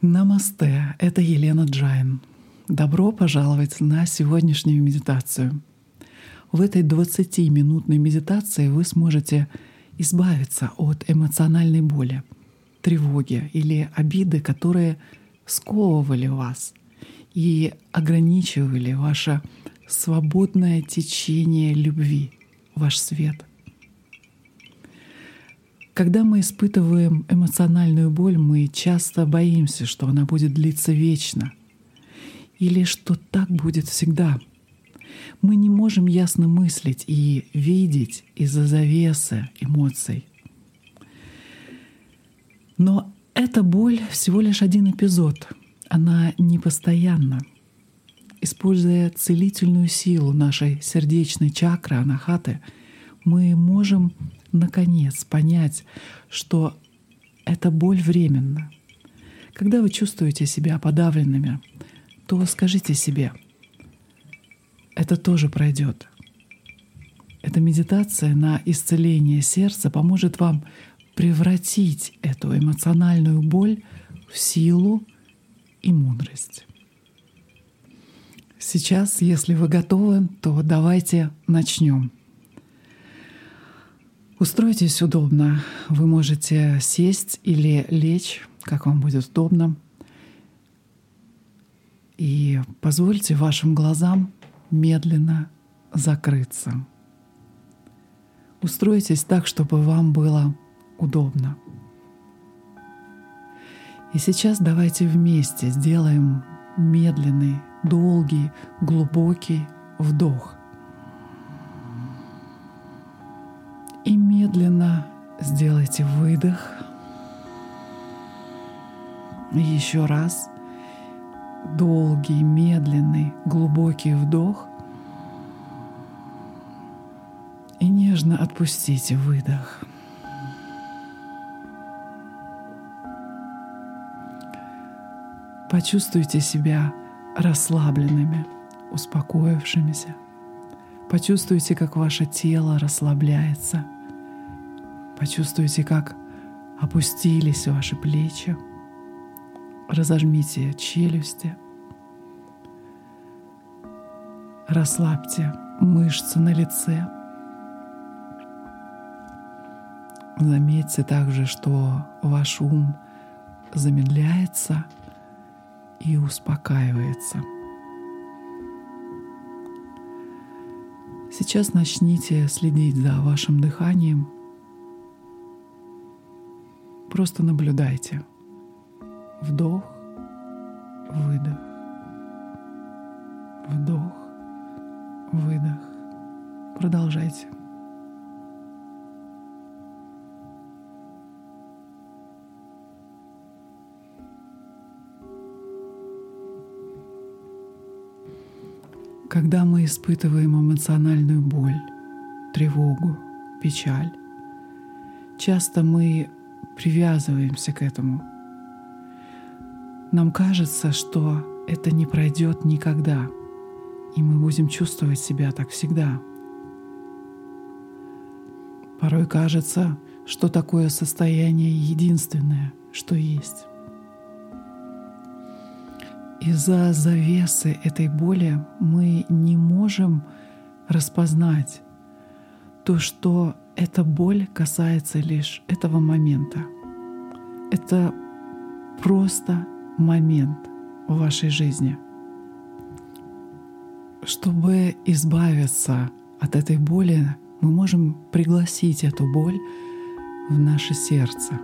Намасте, это Елена Джайн. Добро пожаловать на сегодняшнюю медитацию. В этой 20-минутной медитации вы сможете избавиться от эмоциональной боли, тревоги или обиды, которые сковывали вас и ограничивали ваше свободное течение любви, ваш свет. Когда мы испытываем эмоциональную боль, мы часто боимся, что она будет длиться вечно или что так будет всегда. Мы не можем ясно мыслить и видеть из-за завесы эмоций. Но эта боль всего лишь один эпизод. Она не постоянна. Используя целительную силу нашей сердечной чакры анахаты, мы можем наконец понять, что эта боль временна. Когда вы чувствуете себя подавленными, то скажите себе, это тоже пройдет. Эта медитация на исцеление сердца поможет вам превратить эту эмоциональную боль в силу и мудрость. Сейчас, если вы готовы, то давайте начнем. Устройтесь удобно. Вы можете сесть или лечь, как вам будет удобно. И позвольте вашим глазам медленно закрыться. Устройтесь так, чтобы вам было удобно. И сейчас давайте вместе сделаем медленный, долгий, глубокий вдох. Медленно сделайте выдох. И еще раз долгий, медленный, глубокий вдох. И нежно отпустите выдох. Почувствуйте себя расслабленными, успокоившимися. Почувствуйте, как ваше тело расслабляется – Почувствуйте, как опустились ваши плечи. Разожмите челюсти. Расслабьте мышцы на лице. Заметьте также, что ваш ум замедляется и успокаивается. Сейчас начните следить за вашим дыханием – Просто наблюдайте. Вдох, выдох. Вдох, выдох. Продолжайте. Когда мы испытываем эмоциональную боль, тревогу, печаль, часто мы привязываемся к этому. Нам кажется, что это не пройдет никогда, и мы будем чувствовать себя так всегда. Порой кажется, что такое состояние единственное, что есть. Из-за завесы этой боли мы не можем распознать то, что эта боль касается лишь этого момента. Это просто момент в вашей жизни. Чтобы избавиться от этой боли, мы можем пригласить эту боль в наше сердце.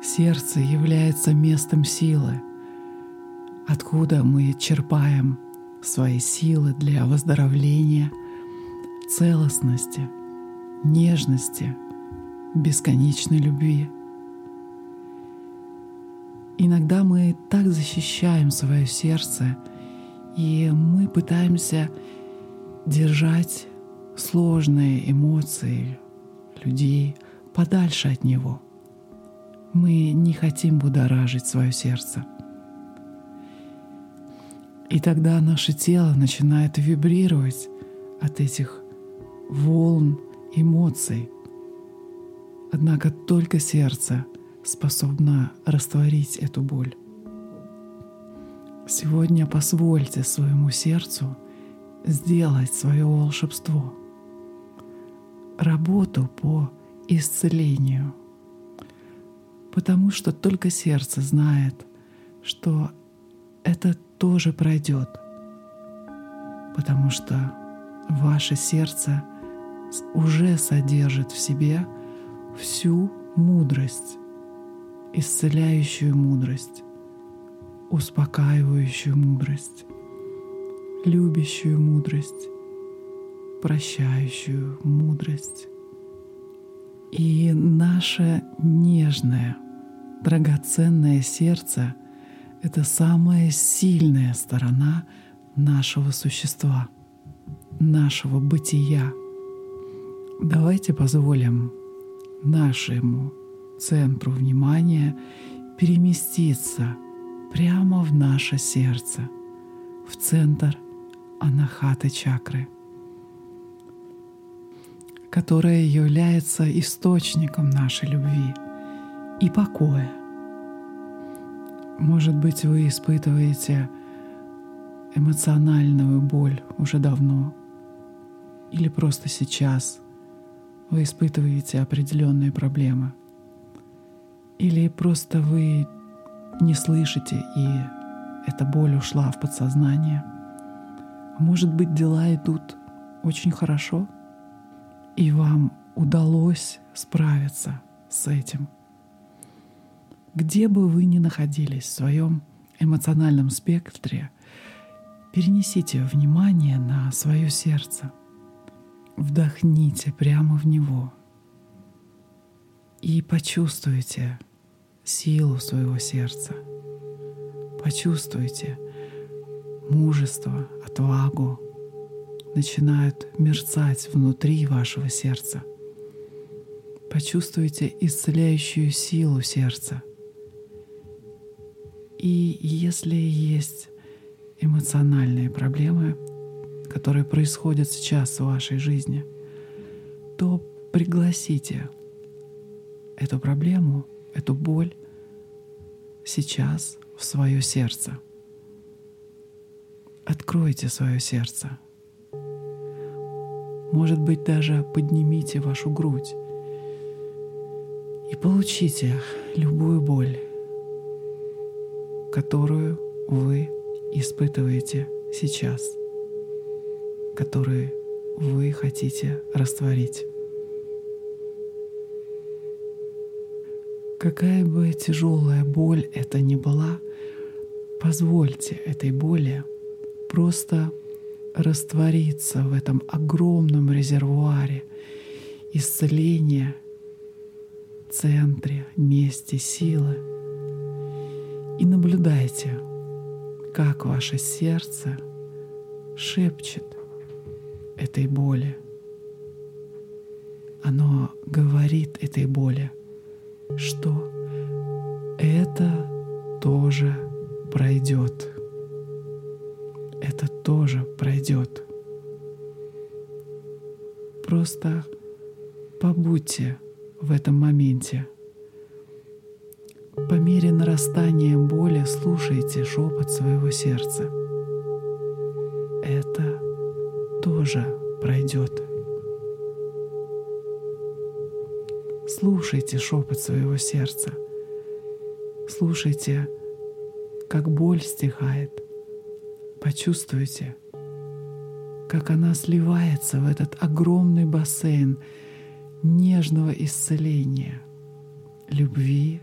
Сердце является местом силы, откуда мы черпаем свои силы для выздоровления, целостности – нежности, бесконечной любви. Иногда мы так защищаем свое сердце, и мы пытаемся держать сложные эмоции людей подальше от него. Мы не хотим будоражить свое сердце. И тогда наше тело начинает вибрировать от этих волн эмоций. Однако только сердце способна растворить эту боль. Сегодня позвольте своему сердцу сделать свое волшебство, работу по исцелению, потому что только сердце знает, что это тоже пройдет, потому что ваше сердце уже содержит в себе всю мудрость, исцеляющую мудрость, успокаивающую мудрость, любящую мудрость, прощающую мудрость. И наше нежное, драгоценное сердце — это самая сильная сторона нашего существа, нашего бытия. Давайте позволим нашему центру внимания переместиться прямо в наше сердце, в центр анахаты чакры, которая является источником нашей любви и покоя. Может быть, вы испытываете эмоциональную боль уже давно, или просто сейчас вы испытываете определенные проблемы, или просто вы не слышите, и эта боль ушла в подсознание. Может быть, дела идут очень хорошо, и вам удалось справиться с этим. Где бы вы ни находились в своем эмоциональном спектре, перенесите внимание на свое сердце. Вдохните прямо в него и почувствуйте силу своего сердца. Почувствуйте мужество, отвагу начинают мерцать внутри вашего сердца. Почувствуйте исцеляющую силу сердца. И если есть эмоциональные проблемы, которые происходят сейчас в вашей жизни, то пригласите эту проблему, эту боль сейчас в свое сердце. Откройте свое сердце. Может быть, даже поднимите вашу грудь и получите любую боль, которую вы испытываете сейчас, которую вы хотите растворить. Какая бы тяжелая боль это ни была, позвольте этой боли просто раствориться в этом огромном резервуаре исцеления, центре, месте силы. И наблюдайте, как ваше сердце шепчет этой боли. Оно говорит этой боли — что это тоже пройдет. Это тоже пройдет. Просто побудьте в этом моменте. По мере нарастания боли слушайте шепот своего сердца. Это тоже пройдет. Слушайте шепот своего сердца. Слушайте, как боль стихает. Почувствуйте, как она сливается в этот огромный бассейн нежного исцеления, любви,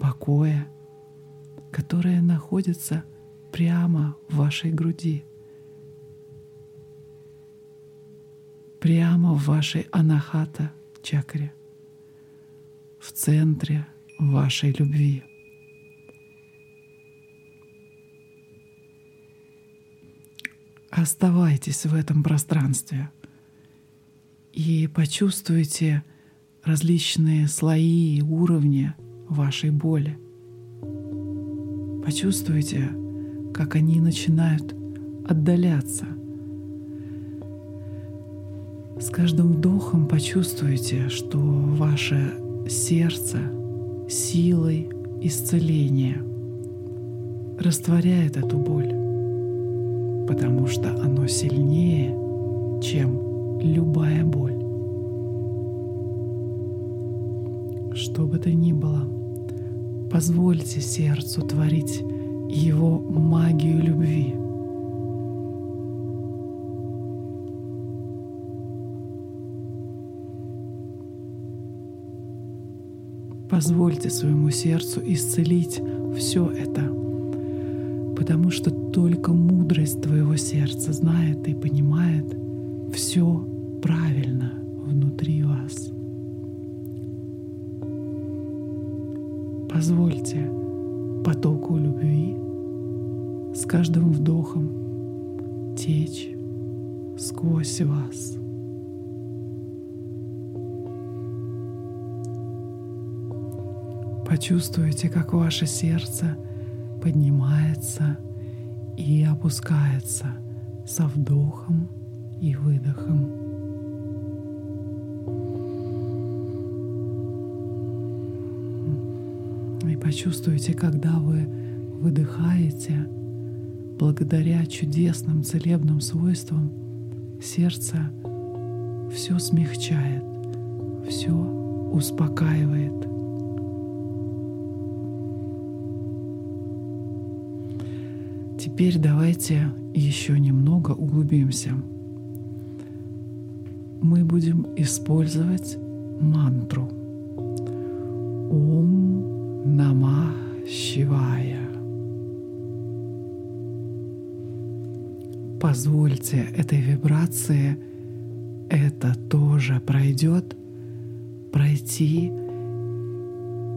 покоя, которая находится прямо в вашей груди, прямо в вашей анахата чакре в центре вашей любви. Оставайтесь в этом пространстве и почувствуйте различные слои и уровни вашей боли. Почувствуйте, как они начинают отдаляться. С каждым вдохом почувствуйте, что ваше сердце силой исцеления, растворяет эту боль, потому что оно сильнее, чем любая боль. Что бы то ни было, позвольте сердцу творить его магию любви — Позвольте своему сердцу исцелить все это, потому что только мудрость твоего сердца знает и понимает все правильно внутри вас. Позвольте потоку любви с каждым вдохом течь сквозь вас. Почувствуйте, как ваше сердце поднимается и опускается со вдохом и выдохом. И почувствуйте, когда вы выдыхаете, благодаря чудесным целебным свойствам, сердце все смягчает, все успокаивает. Теперь давайте еще немного углубимся. Мы будем использовать мантру Ом Нама Шивая. Позвольте этой вибрации это тоже пройдет, пройти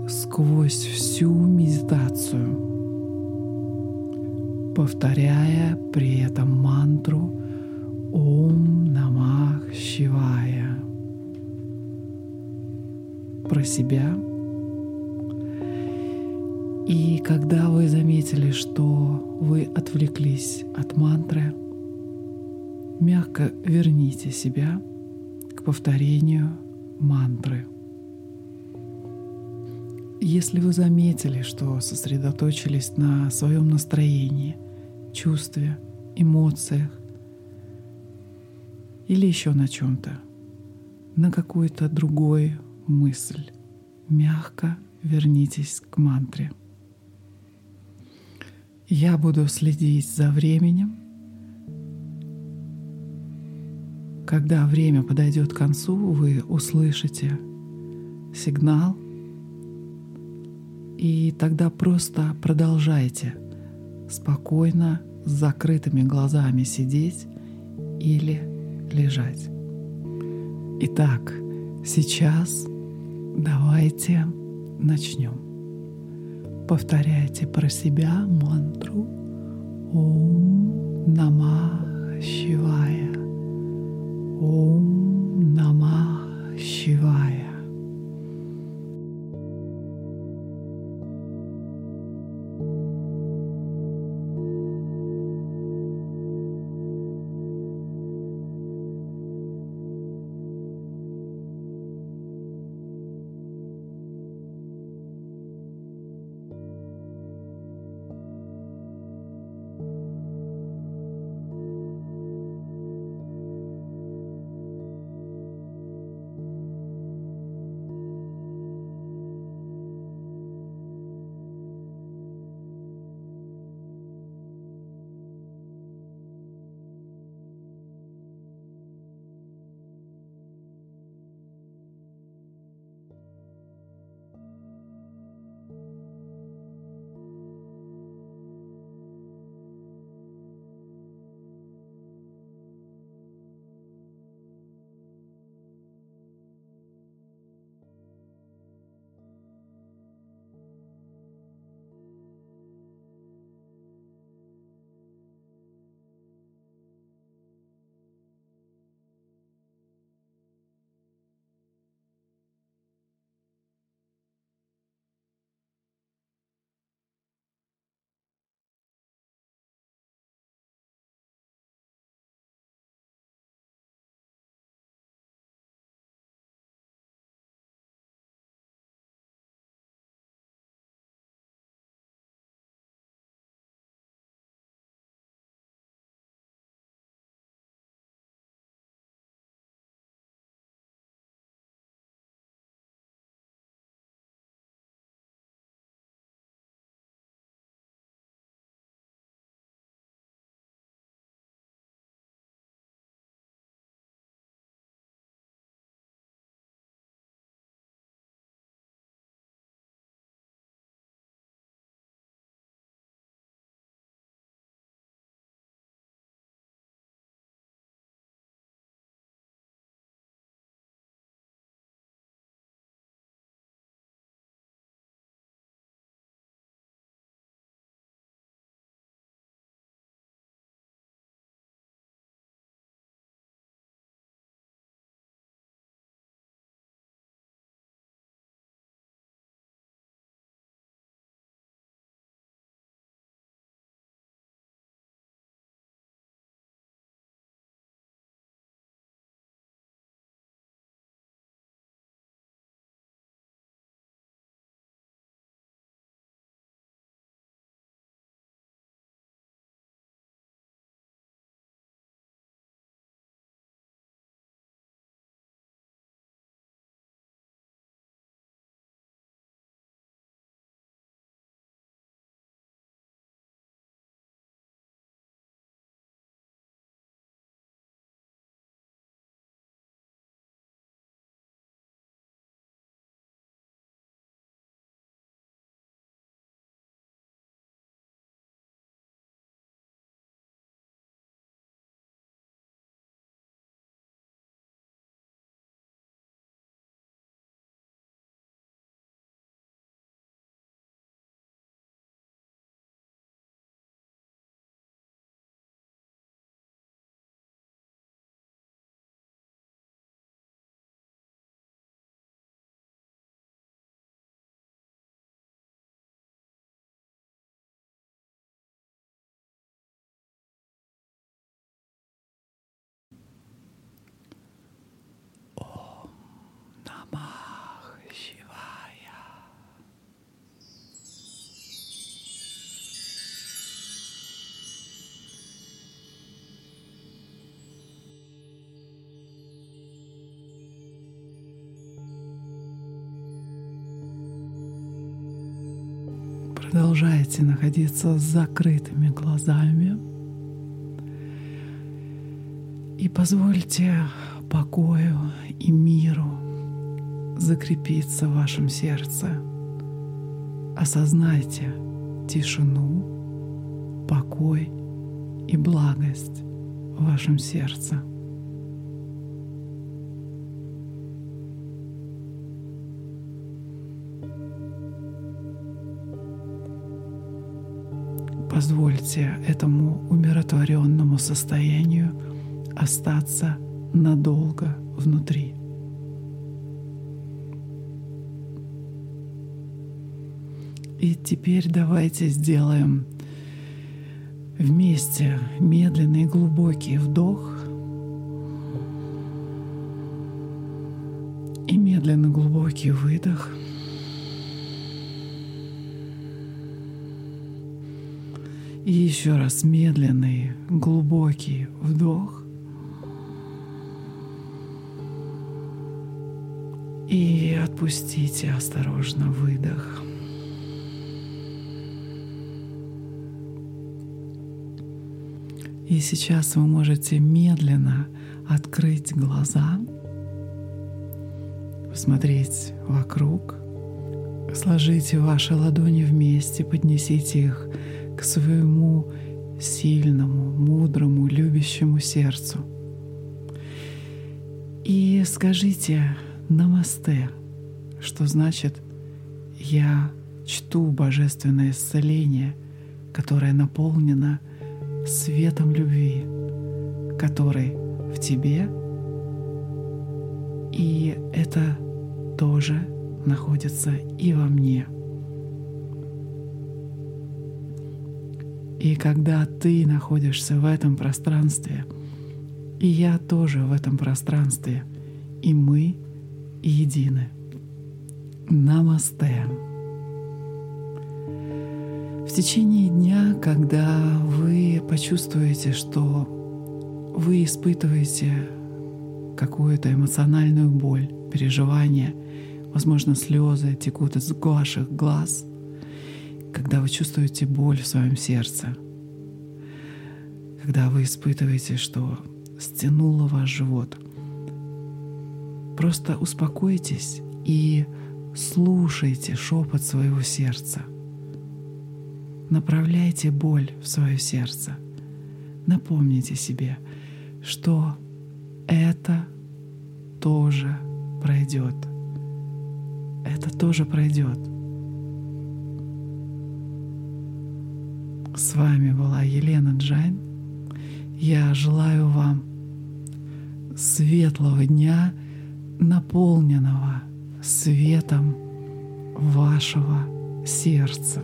сквозь всю медитацию повторяя при этом мантру Ом Намах Шивая про себя. И когда вы заметили, что вы отвлеклись от мантры, мягко верните себя к повторению мантры. Если вы заметили, что сосредоточились на своем настроении, чувстве, эмоциях или еще на чем-то, на какую-то другую мысль, мягко вернитесь к мантре. Я буду следить за временем. Когда время подойдет к концу, вы услышите сигнал — и тогда просто продолжайте спокойно с закрытыми глазами сидеть или лежать. Итак, сейчас давайте начнем. Повторяйте про себя мантру Ом Нама Шивая. Ом Нама Шивая. Продолжайте находиться с закрытыми глазами. И позвольте покою и миру закрепиться в вашем сердце. Осознайте тишину, покой и благость в вашем сердце. Позвольте этому умиротворенному состоянию остаться надолго внутри. И теперь давайте сделаем вместе медленный глубокий вдох и медленно глубокий выдох. И еще раз медленный глубокий вдох. И отпустите осторожно выдох. И сейчас вы можете медленно открыть глаза, посмотреть вокруг, сложите ваши ладони вместе, поднесите их к своему сильному, мудрому, любящему сердцу. И скажите «Намасте», что значит «Я чту божественное исцеление, которое наполнено – светом любви, который в тебе, и это тоже находится и во мне. И когда ты находишься в этом пространстве, и я тоже в этом пространстве, и мы едины. Намасте. В течение дня, когда вы почувствуете, что вы испытываете какую-то эмоциональную боль, переживание, возможно, слезы текут из ваших глаз, когда вы чувствуете боль в своем сердце, когда вы испытываете, что стянуло ваш живот, просто успокойтесь и слушайте шепот своего сердца. Направляйте боль в свое сердце. Напомните себе, что это тоже пройдет. Это тоже пройдет. С вами была Елена Джайн. Я желаю вам светлого дня, наполненного светом вашего сердца.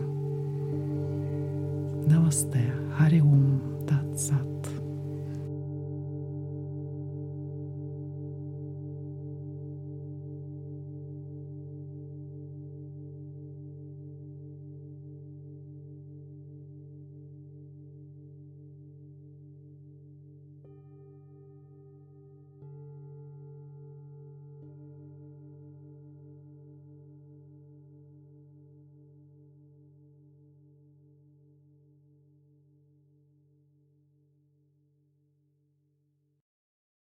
Om Tat Sat.